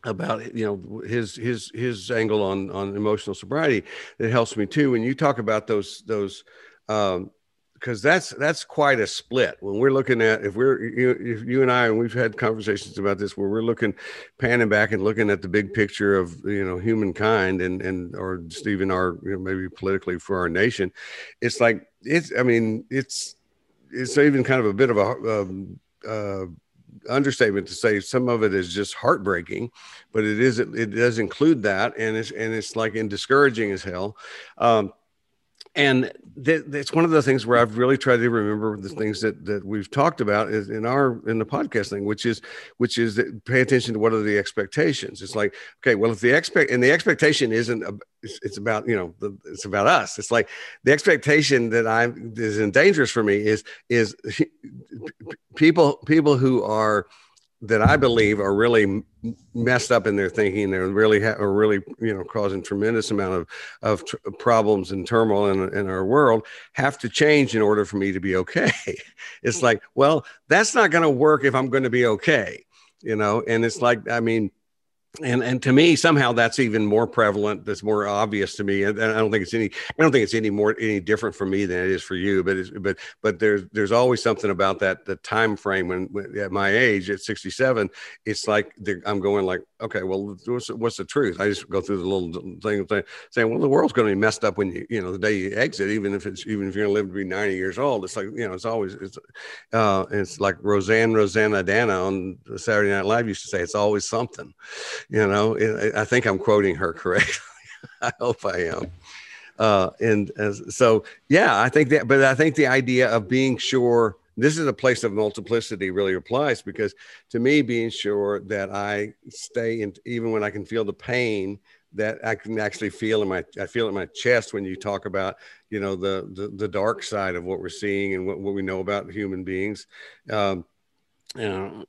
about you know his his his angle on on emotional sobriety. That helps me too when you talk about those those um because that's that's quite a split. When we're looking at if we're you, if you and I and we've had conversations about this where we're looking panning back and looking at the big picture of you know humankind and and or just even our you know maybe politically for our nation it's like it's I mean it's it's even kind of a bit of a um, uh, understatement to say some of it is just heartbreaking, but it is it does include that, and it's and it's like in discouraging as hell. Um, and th- it's one of the things where I've really tried to remember the things that that we've talked about is in our in the podcast thing, which is which is pay attention to what are the expectations. It's like okay, well if the expect and the expectation isn't a, it's, it's about you know the, it's about us. It's like the expectation that I'm is dangerous for me is is people people who are that I believe are really messed up in their thinking. They're really ha- are really you know causing tremendous amount of of tr- problems and turmoil in, in our world. Have to change in order for me to be okay. it's like, well, that's not going to work if I'm going to be okay. You know, and it's like, I mean, and and to me somehow that's even more prevalent that's more obvious to me and, i don't think it's any i don't think it's any more any different for me than it is for you but it's but but there's there's always something about that the time frame when, when at my age at 67 it's like i'm going like okay well what's, what's the truth? I just go through the little thing saying well the world's going to be messed up when you you know the day you exit even if it's even if you're going to live to be 90 years old. It's like you know it's always it's uh it's like Roseanne Roseannadanna on saturday night live used to say it's always something you know i think i'm quoting her correctly. I hope i am. Uh, and so yeah i think that but i think the idea of being sure this is a place of multiplicity really applies because to me being sure that i stay in even when i can feel the pain that i can actually feel in my i feel in my chest when you talk about you know the the, the dark side of what we're seeing and what, what we know about human beings. Um, you know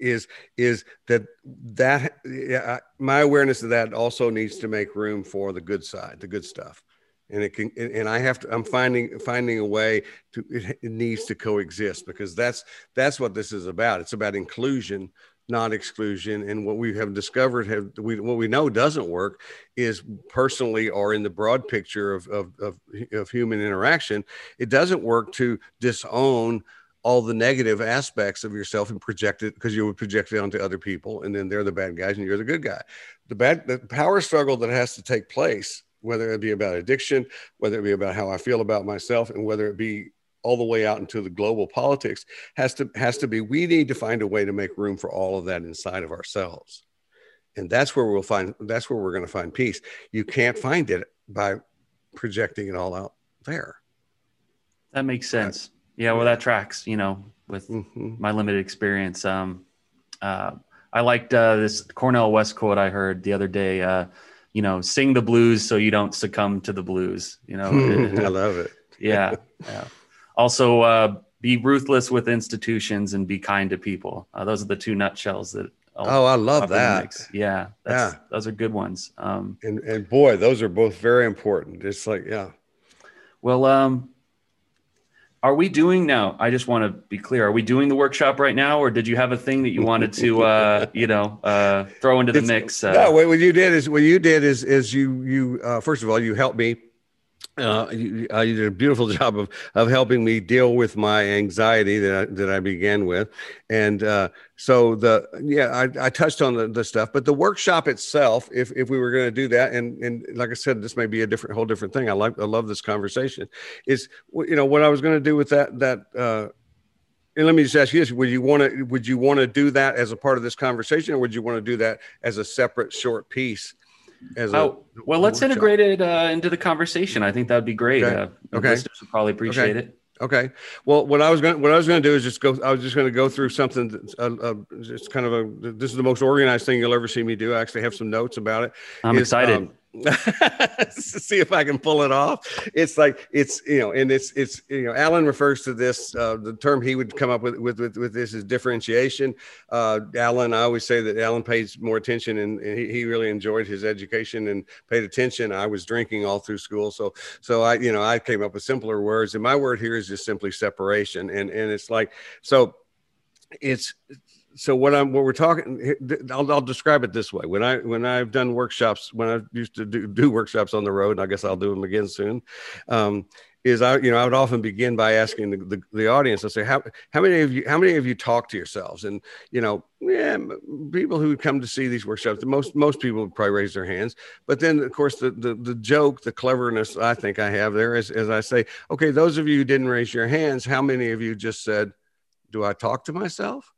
is is that that yeah, my awareness of that also needs to make room for the good side, the good stuff, and it can. And I have to. I'm finding finding a way to. It, it needs to coexist because that's that's what this is about. It's about inclusion not exclusion. And what we have discovered, have we, what we know doesn't work, is personally or in the broad picture of, of, of, of human interaction, it doesn't work to disown all the negative aspects of yourself and project it because you would project it onto other people and then they're the bad guys and you're the good guy. The bad the power struggle that has to take place whether it be about addiction whether it be about how i feel about myself and whether it be all the way out into the global politics has to has to be we need to find a way to make room for all of that inside of ourselves. And that's where we'll find that's where we're going to find peace. You can't find it by projecting it all out there. That makes sense yeah, well, that tracks. You know, with mm-hmm. my limited experience. Um, uh, I liked uh, this Cornel West quote I heard the other day. Uh, you know, sing the blues so you don't succumb to the blues. You know, I love it. yeah, yeah. Also, uh, be ruthless with institutions and be kind to people. Uh, those are the two nutshells that. I'll, oh, I love that. Mix. Yeah, yeah, those are good ones. Um, and and boy, those are both very important. It's like, yeah. Well, um, are we doing now? I just want to be clear. Are we doing the workshop right now, or did you have a thing that you wanted to, uh, you know, uh, throw into the it's, mix? Uh, no, what you did is what you did is is you you uh, first of all you helped me uh, you, uh, you, did a beautiful job of of helping me deal with my anxiety that I, that I began with, and uh, so the yeah I, I touched on the, the stuff, but the workshop itself, if if we were going to do that, and and like I said, this may be a different whole different thing. I like I love this conversation. Is you know what I was going to do with that that. Uh, and let me just ask you this: Would you want to would you want to do that as a part of this conversation, or would you want to do that as a separate short piece? As oh, a, well, let's workshop. integrate it uh, into the conversation. I think that would be great. Okay. Uh, okay. Listeners would probably appreciate okay. it. Okay. Well, what I was going what I was going to do is just go. I was just going to go through something. That's, uh, uh, it's kind of a. This is the most organized thing you'll ever see me do. I actually have some notes about it. I'm is, excited. Um, see if I can pull it off. It's like it's you know, and it's it's you know, Alan refers to this. Uh, the term he would come up with with with, with this is differentiation. Uh, Alan, I always say that Alan pays more attention, and, and he, he really enjoyed his education and paid attention. I was drinking all through school, so so I you know I came up with simpler words, and my word here is just simply separation, and and it's like so it's so what I'm what we're talking I'll, I'll, describe it this way. When I when I've done workshops when I used to do, do workshops on the road and I guess I'll do them again soon um, is I you know I would often begin by asking the, the, the, audience I say how how many of you how many of you talk to yourselves? And you know yeah people who come to see these workshops most most people would probably raise their hands. But then of course the the, the joke the cleverness I think I have there is as I say okay those of you who didn't raise your hands how many of you just said do I talk to myself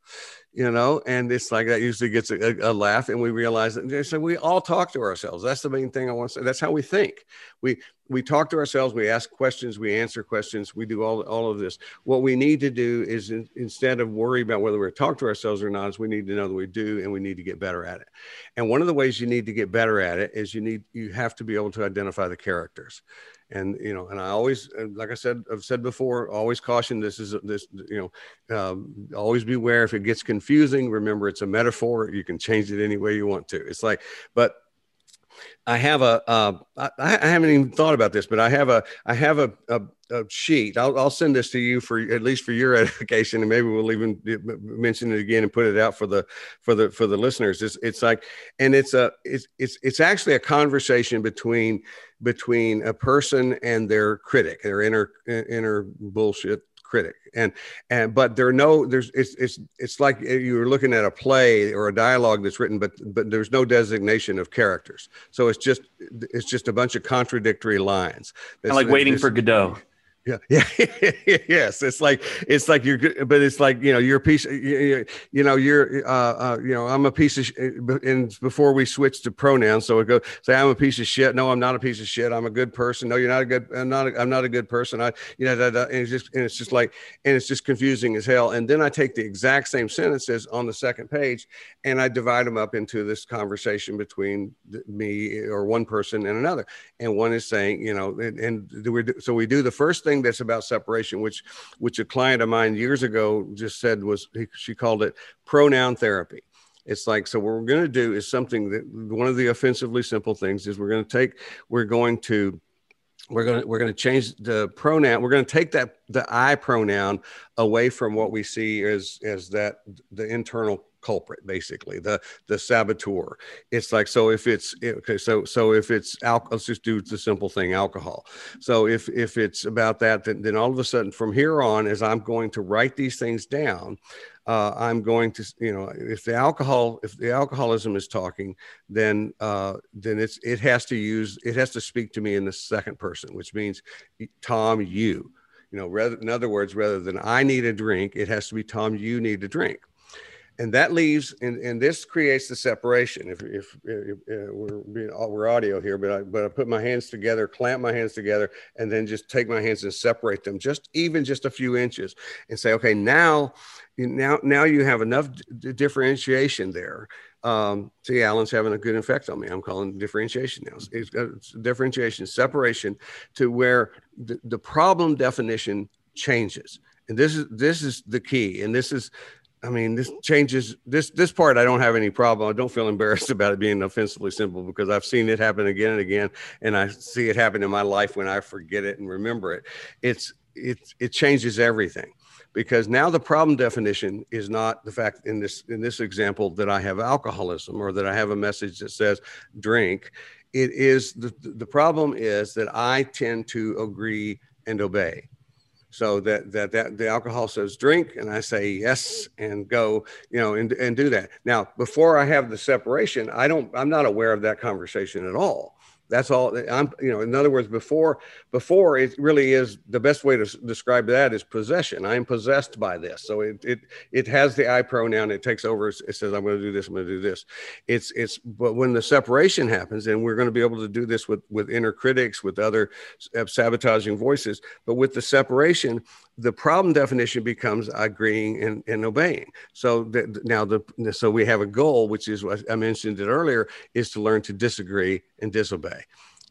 you know, and it's like that usually gets a, a, laugh, and we realize that so we all talk to ourselves. That's the main thing I want to say. That's how we think. We we talk to ourselves we ask questions we answer questions we do all, all of this. What we need to do is in, instead of worry about whether we're talk to ourselves or not is we need to know that we do and we need to get better at it. And one of the ways you need to get better at it is you need you have to be able to identify the characters. And you know and i always like i said i've said before always caution this is this you know um, always beware if it gets confusing. Remember it's a metaphor. You can change it any way you want to. It's like but I have a. Uh, I, I haven't even thought about this, but I have a, I have a, a, a, sheet. I'll, I'll send this to you for at least for your edification, and maybe we'll even mention it again and put it out for the, for the, for the listeners. It's, it's like, and it's a, it's, it's, it's actually a conversation between, between a person and their critic, their inner, inner bullshit critic. And and but there are no there's it's it's it's like eh, you're looking at a play or a dialogue that's written but but there's no designation of characters. So it's just it's just a bunch of contradictory lines. It's, like waiting for godot yeah, yeah, yes. It's like it's like you're good, but it's like you know you're a piece. You, you know you're uh, uh, you know I'm a piece of. Sh- and before we switch to pronouns, so it goes say I'm a piece of shit. No, I'm not a piece of shit. I'm a good person. No, you're not a good. I'm not. A, I'm not a good person. I you know and it's just and it's just like and it's just confusing as hell. And then I take the exact same sentences on the second page and I divide them up into this conversation between me or one person and another. And one is saying you know and, and we so we do the first thing thing that's about separation, which which a client of mine years ago just said was she called it pronoun therapy. It's like so. What we're going to do is something that one of the offensively simple things is we're going to take. We're going to we're going to we're going to change the pronoun we're going to take that the i pronoun away from what we see as as that the internal culprit basically the the saboteur. It's like so if it's okay so so if it's alcohol let's just do the simple thing alcohol. So if if it's about that then, then all of a sudden from here on as i'm going to write these things down uh, I'm going to, you know, if the alcohol, if the alcoholism is talking, then uh, then it's it has to use, it has to speak to me in the second person, which means Tom, you, you know, rather in other words, rather than I need a drink, it has to be Tom, you need a drink and that leaves and, and this creates the separation. If, if, if, if we're being uh, we're audio here but I, but I put my hands together clamp my hands together and then just take my hands and separate them just even just a few inches and say okay now now now you have enough d- differentiation there. Um, see alan's having a good effect on me. I'm calling differentiation now. It's, uh, it's differentiation separation to where the, the problem definition changes. And this is this is the key and this is I mean, this changes this this part. I don't have any problem. I don't feel embarrassed about it being offensively simple because I've seen it happen again and again, and I see it happen in my life when I forget it and remember it. It's it it changes everything because now the problem definition is not the fact in this in this example that I have alcoholism or that I have a message that says drink. It is the the problem is that I tend to agree and obey so that, that that the alcohol says drink and i say yes and go you know and, and do that. Now before i have the separation i don't i'm not aware of that conversation at all that's all i'm you know in other words before before it really is the best way to describe that is possession. I'm possessed by this. So it it it has the i pronoun it takes over it says i'm going to do this i'm going to do this. It's it's but when the separation happens and we're going to be able to do this with with inner critics with other uh, sabotaging voices but with the separation the problem definition becomes agreeing and, and obeying. So that now the so we have a goal, which is what I mentioned it earlier, is to learn to disagree and disobey.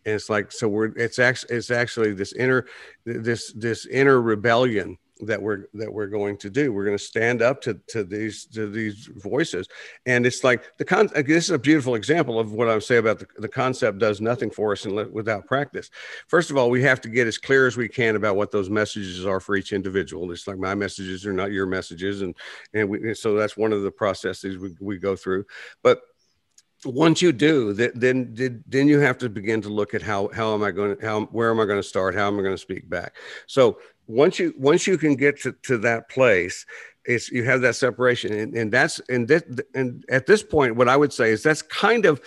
And it's like so we're it's actually it's actually this inner this this inner rebellion that we're that we're going to do. We're going to stand up to to these to these voices, and it's like the con. This is a beautiful example of what I say about the, the concept does nothing for us and without practice. First of all, we have to get as clear as we can about what those messages are for each individual. It's like my messages are not your messages, and and, we, so that's one of the processes we, we go through. But once you do that then then you have to begin to look at how how am i going to how where am i going to start? How am i going to speak back? So once you once you can get to, to that place it's you have that separation and, and that's and that and at this point what i would say is that's kind of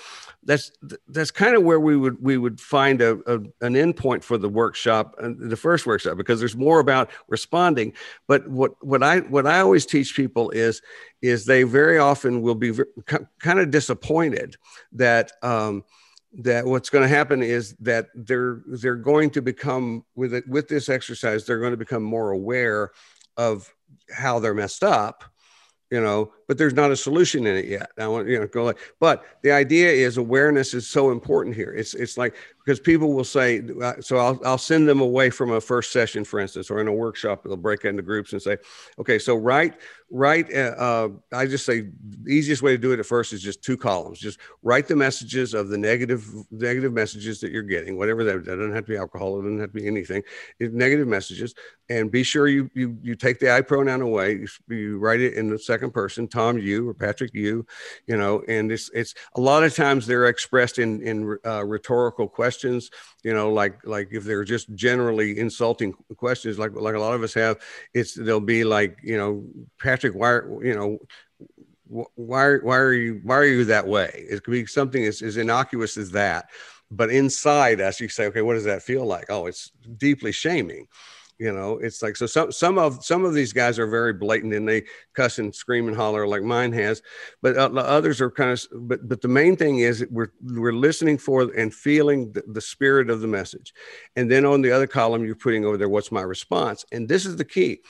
that's that's kind of where we would we would find a, a an endpoint for the workshop uh, the first workshop because there's more about responding. But what what i what i always teach people is is they very often will be kind of disappointed that um, that what's going to happen is that they're they're going to become with it with this exercise they're going to become more aware of how they're messed up you know but there's not a solution in it yet. I want you know go like but the idea is awareness is so important here. It's it's like because people will say uh, so I'll, I'll send them away from a first session for instance or in a workshop they'll break into groups and say okay so write write uh, uh, i just say the easiest way to do it at first is just two columns. Just write the messages of the negative negative messages that you're getting whatever that, that doesn't have to be alcohol it doesn't have to be anything it's negative messages and be sure you you you take the i pronoun away you, you write it in the second person tom you or patrick you you know and it's it's a lot of times they're expressed in in uh, rhetorical questions you know like like if they're just generally insulting questions like like a lot of us have it's they'll be like you know patrick why you know why why are you why are you that way? It could be something as, as innocuous as that but inside us you say okay what does that feel like? Oh it's deeply shaming you know it's like so some some of some of these guys are very blatant and they cuss and scream and holler like mine has but uh, others are kind of but but the main thing is we're we're listening for and feeling the, the spirit of the message. And then on the other column you're putting over there what's my response? And this is the key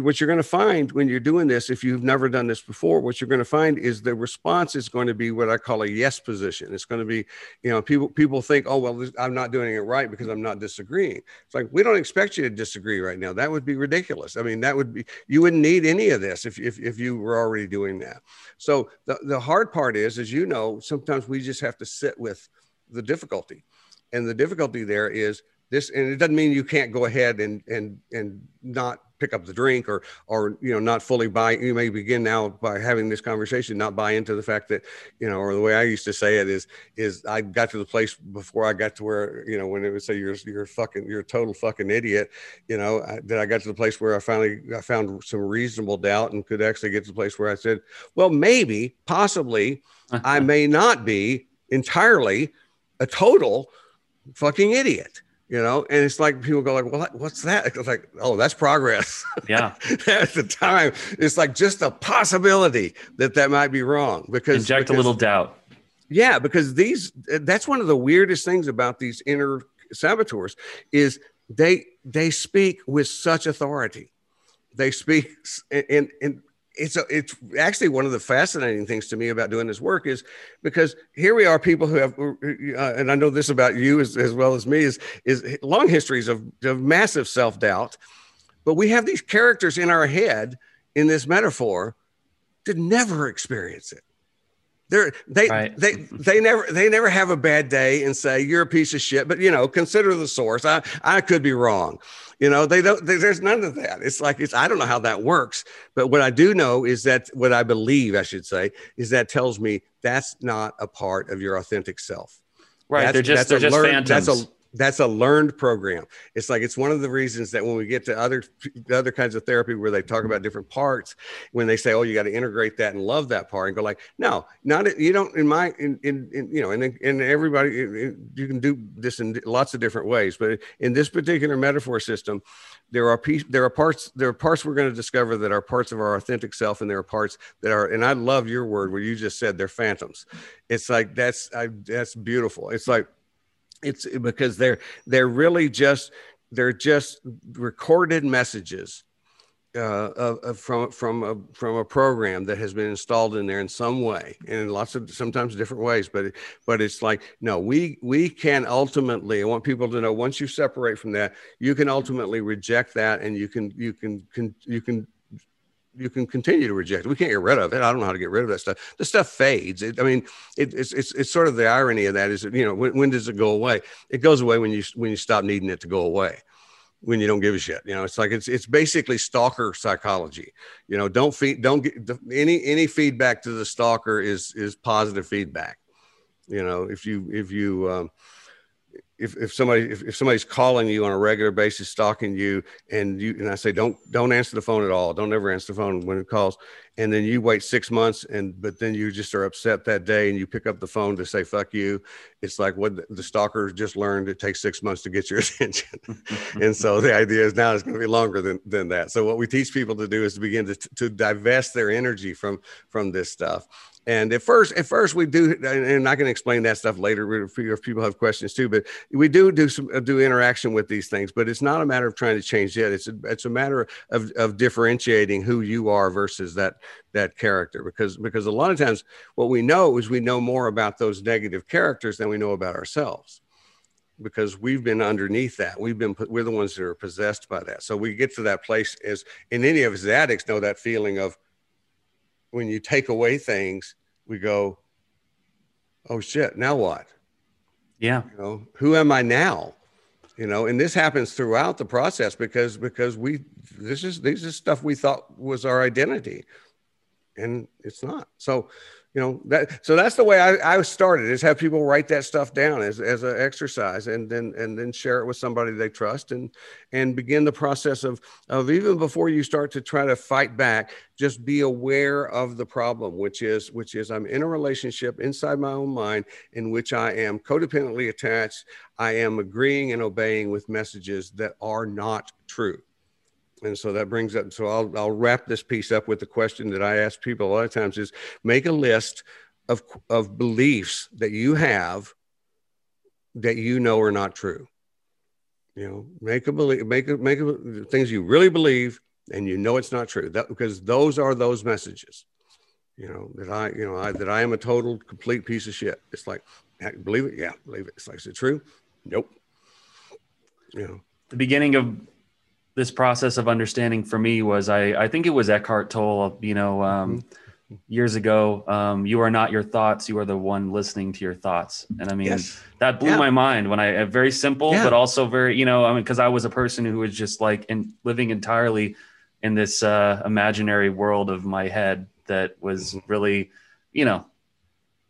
what you're going to find when you're doing this, if you've never done this before, what you're going to find is the response is going to be what I call a yes position. It's going to be, you know, people people think, oh well, I'm not doing it right because I'm not disagreeing. It's like we don't expect you to disagree right now. That would be ridiculous. I mean, that would be you wouldn't need any of this if if, if you were already doing that. So the the hard part is, as you know, sometimes we just have to sit with the difficulty, and the difficulty there is this, and it doesn't mean you can't go ahead and and and not pick up the drink or or you know not fully buy you may begin now by having this conversation not buy into the fact that you know or the way i used to say it is is i got to the place before i got to where you know when it would say you're you're fucking you're a total fucking idiot you know I, that i got to the place where i finally i found some reasonable doubt and could actually get to the place where i said well maybe possibly i may not be entirely a total fucking idiot you know? And it's like people go like well what's that? It's like oh that's progress. Yeah. At the time it's like just a possibility that that might be wrong because inject because, a little doubt. Yeah because these that's one of the weirdest things about these inner saboteurs is they they speak with such authority. They speak and and it's a, it's actually one of the fascinating things to me about doing this work is because here we are people who have uh, and I know this about you as, as well as me is is long histories of, of massive self-doubt but we have these characters in our head in this metaphor that never experience it they're, they right. they they never they never have a bad day and say you're a piece of shit but you know consider the source i i could be wrong you know, they don't, they, there's none of that. It's like, it's, I don't know how that works. But what I do know is that what I believe, I should say, is that tells me that's not a part of your authentic self. Right. That's, they're just, they're just learned, phantoms. That's a, that's a learned program. It's like it's one of the reasons that when we get to other other kinds of therapy where they talk about different parts, when they say, "Oh, you got to integrate that and love that part," and go like, "No, not you don't." In my in in, in you know, and in everybody, you can do this in lots of different ways, but in this particular metaphor system, there are piece, there are parts there are parts we're going to discover that are parts of our authentic self, and there are parts that are. And I love your word where you just said they're phantoms. It's like that's I, that's beautiful. It's like it's because they're they're really just they're just recorded messages uh, from from a from a program that has been installed in there in some way, and in lots of sometimes different ways. But but it's like no, we we can ultimately. I want people to know once you separate from that, you can ultimately reject that, and you can you can, can you can you can continue to reject it. We can't get rid of it. I don't know how to get rid of that stuff. The stuff fades. It, I mean, it, it's, it's, it's sort of the irony of that is, you know, when, when does it go away? It goes away when you, when you stop needing it to go away, when you don't give a shit, you know, it's like, it's, it's basically stalker psychology, you know, don't feed, don't get any, any feedback to the stalker is, is positive feedback. You know, if you, if you, um, if, if somebody if, if somebody's calling you on a regular basis stalking you and you and i say don't don't answer the phone at all. Don't ever answer the phone when it calls and then you wait six months and but then you just are upset that day and you pick up the phone to say fuck you it's like what the stalker just learned it takes six months to get your attention and so the idea is now it's going to be longer than, than that so what we teach people to do is to begin to, to divest their energy from from this stuff and at first, at first we do, and I can explain that stuff later if people have questions too. But we do do some uh, do interaction with these things. But it's not a matter of trying to change it. It's a, it's a matter of of differentiating who you are versus that that character. Because because a lot of times what we know is we know more about those negative characters than we know about ourselves because we've been underneath that. We've been we're the ones that are possessed by that. So we get to that place as and any of us addicts know that feeling of when you take away things, we go, oh shit, now what? Yeah. You know, who am I now? You know, and this happens throughout the process because because we this is this is stuff we thought was our identity, and it's not. So you know that so that's the way I, I started is have people write that stuff down as, as an exercise and then and then share it with somebody they trust and and begin the process of of even before you start to try to fight back just be aware of the problem which is which is i'm in a relationship inside my own mind in which i am codependently attached i am agreeing and obeying with messages that are not true and so that brings up so I'll, I'll wrap this piece up with the question that i ask people a lot of times is make a list of, of beliefs that you have that you know are not true. You know make a believe make a make a, things you really believe and you know it's not true. That because those are those messages you know that i you know I, that i am a total complete piece of shit. It's like believe it? Yeah believe it. It's like is it true? Nope. You know. The beginning of this process of understanding for me was I, I think it was Eckhart Tolle, you know, um, mm-hmm. years ago, um, you are not your thoughts. You are the one listening to your thoughts. And I mean, yes. that blew yeah. my mind when I, uh, very simple, yeah. but also very, you know, I mean, cause I was a person who was just like in living entirely in this, uh, imaginary world of my head that was mm-hmm. really, you know,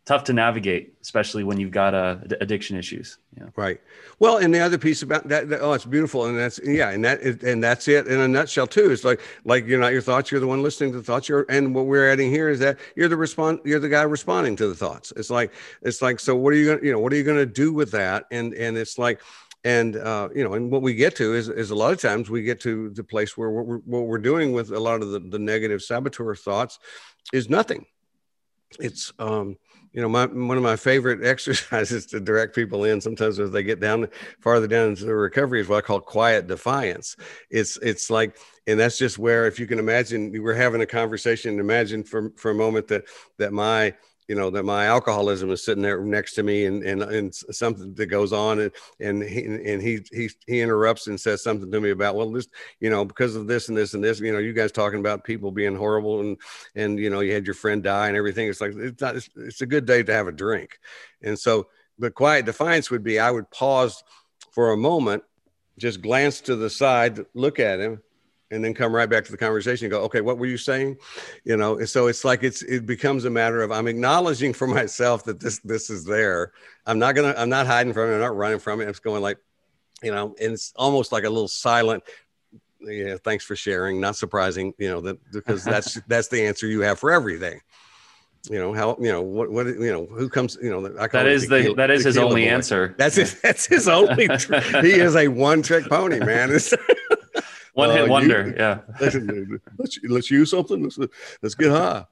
tough to navigate, especially when you've got uh, addiction issues. Right. Well, and the other piece about that, that, oh, it's beautiful, and that's yeah, and that and that's it in a nutshell too. It's like like you're not your thoughts, you're the one listening to the thoughts. You're and what we're adding here is that you're the respond, you're the guy responding to the thoughts. It's like it's like so. What are you gonna you know what are you gonna do with that? And and it's like and uh, you know, and what we get to is, is a lot of times we get to the place where what we're, what we're doing with a lot of the, the negative saboteur thoughts is nothing. It's um, you know, my one of my favorite exercises to direct people in sometimes as they get down farther down into the recovery is what I call quiet defiance. It's it's like, and that's just where if you can imagine, we're having a conversation. Imagine for for a moment that that my you know that my alcoholism is sitting there next to me and and, and something that goes on and and he and he he he interrupts and says something to me about well this you know because of this and this and this you know you guys talking about people being horrible and and you know you had your friend die and everything. It's like it's not it's, it's a good day to have a drink. And so the quiet defiance would be i would pause for a moment just glance to the side look at him and then come right back to the conversation and go, okay, what were you saying? You know, and so it's like it's it becomes a matter of I'm acknowledging for myself that this this is there. I'm not gonna I'm not hiding from it. I'm not running from it. I'm just going like, you know, and it's almost like a little silent. Yeah, thanks for sharing. Not surprising, you know, that because that's that's the answer you have for everything you know how you know what what you know who comes you know that is the that is his only boy. answer that's his that's his only he is a one trick pony man One hit uh, wonder. You, yeah. let's, let's use something. Let's, let's get high.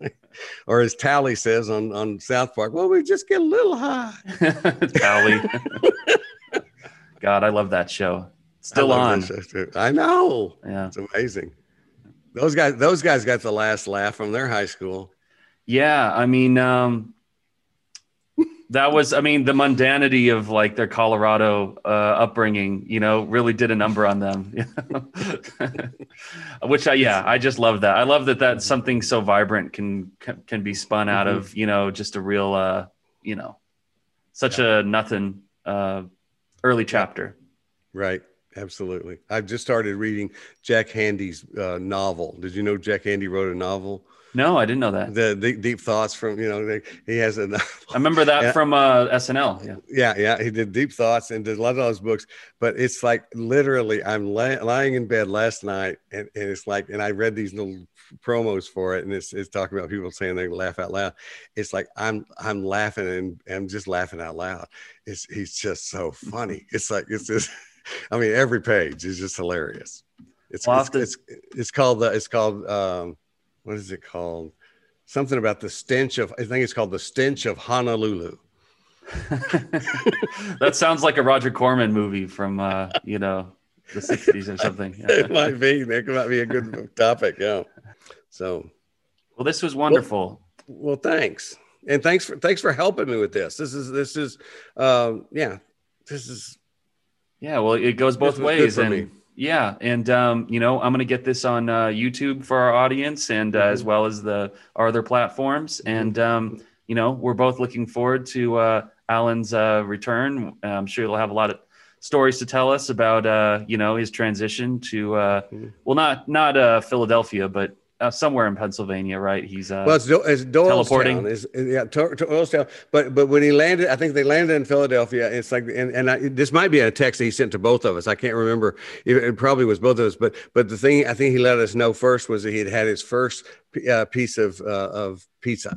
or as Towelie says on, on South Park, well, we just get a little high. Towelie. God, I love that show. Still on. I know. Yeah. It's amazing. Those guys, those guys got the last laugh from their high school. Yeah. I mean, um, that was i mean the mundanity of like their colorado uh, upbringing you know really did a number on them. Which i yeah i just love that. I love that that something so vibrant can can be spun out mm-hmm. of you know just a real uh you know such yeah. a nothing uh early chapter. Right. Absolutely. I've just started reading jack handey's uh, novel. Did you know jack handey wrote a novel No, I didn't know that. The deep, deep thoughts from you know he has a. I remember that Yeah. from uh, SNL. Yeah. Yeah, yeah, he did deep thoughts and did a lot of those books. But it's like literally, I'm la- lying in bed last night, and, and it's like, and I read these little promos for it, and it's it's talking about people saying they laugh out loud. It's like I'm I'm laughing and I'm just laughing out loud. It's he's just so funny. It's like it's just, I mean, every page is just hilarious. It's Well, it's, to- it's it's called the it's called um what is it called? Something about the stench of I think it's called the stench of Honolulu. that sounds like a Roger Corman movie from uh, you know the '60s or something. Yeah. it might be. That might be a good topic. Yeah. So, Well, this was wonderful. well, thanks, and thanks for thanks for helping me with this. This is this is, um, yeah, this is Yeah, well, it goes both This was good ways, and me. Yeah, and um, you know, I'm gonna get this on uh, YouTube for our audience, and uh, Mm-hmm. as well as the our other platforms, and um, you know, we're both looking forward to uh, Alan's uh, return. I'm sure he'll have a lot of stories to tell us about uh, you know his transition to uh, Mhm. well, not not uh, Philadelphia, but uh, somewhere in Pennsylvania, right? He's uh, well, it's, Do- it's Teleporting. Doylestown. Is yeah, to, to Doylestown. But but when he landed, I think they landed in Philadelphia. It's like, and and I, this might be a text that he sent to both of us. I can't remember. It, it probably was both of us. But but the thing I think he let us know first was that he had had his first uh, piece of uh, of pizza.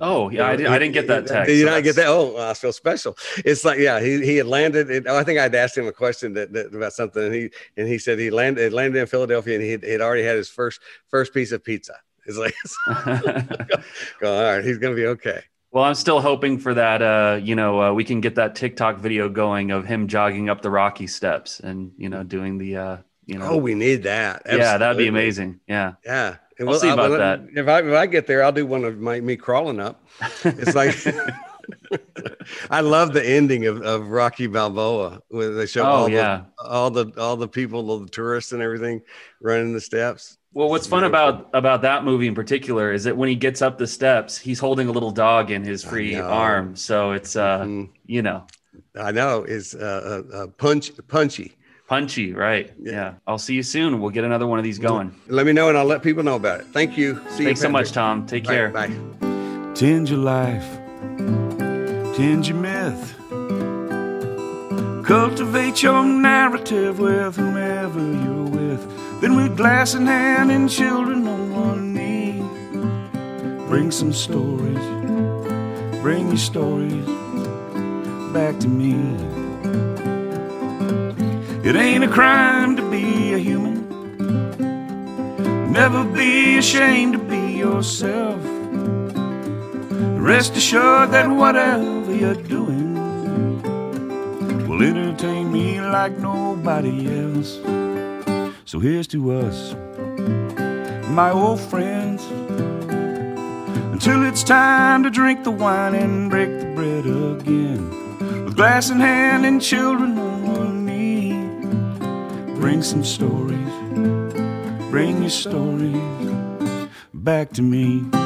oh yeah, I, did, I didn't get that text. Did you not get that? Oh, I feel special. It's like, yeah, he, he had landed. It, I think I'd asked him a question that, that about something, and he and he said he landed landed in Philadelphia, and he had, already had his first first piece of pizza. It's like, go, all right, he's gonna be okay. Well, I'm still hoping for that. Uh, you know, uh, we can get that TikTok video going of him jogging up the rocky steps and you know doing the, uh, you know, Oh, we need that. yeah, that'd be amazing. Yeah, Yeah, and I'll see about well, that. If I if I get there, I'll do one of my me crawling up. It's like. I love the ending of, of Rocky Balboa where they show Oh, all yeah. the all the all the people, all the tourists and everything running the steps. Well, what's fun about about that movie in particular is that when he gets up the steps, he's holding a little dog in his free arm. So it's uh, Mm. you know, I know is uh, uh, uh, punch punchy. Punchy, right? Yeah. Yeah. I'll see you soon. We'll get another one of these going. Let me know and I'll let people know about it. Thank you. See Thanks you. so much, Tom. Take Bye. care. Bye. Tend your life, tend your myth. Cultivate your narrative with whomever you're with. Then, with glass in hand and children on one knee, bring some stories, bring your stories back to me. It ain't a crime to be a human. Never be ashamed to be yourself. Rest assured that whatever you're doing will entertain me like nobody else. So here's to us, my old friends, until it's time to drink the wine and break the bread again. With glass in hand and children bring some stories, bring your stories back to me.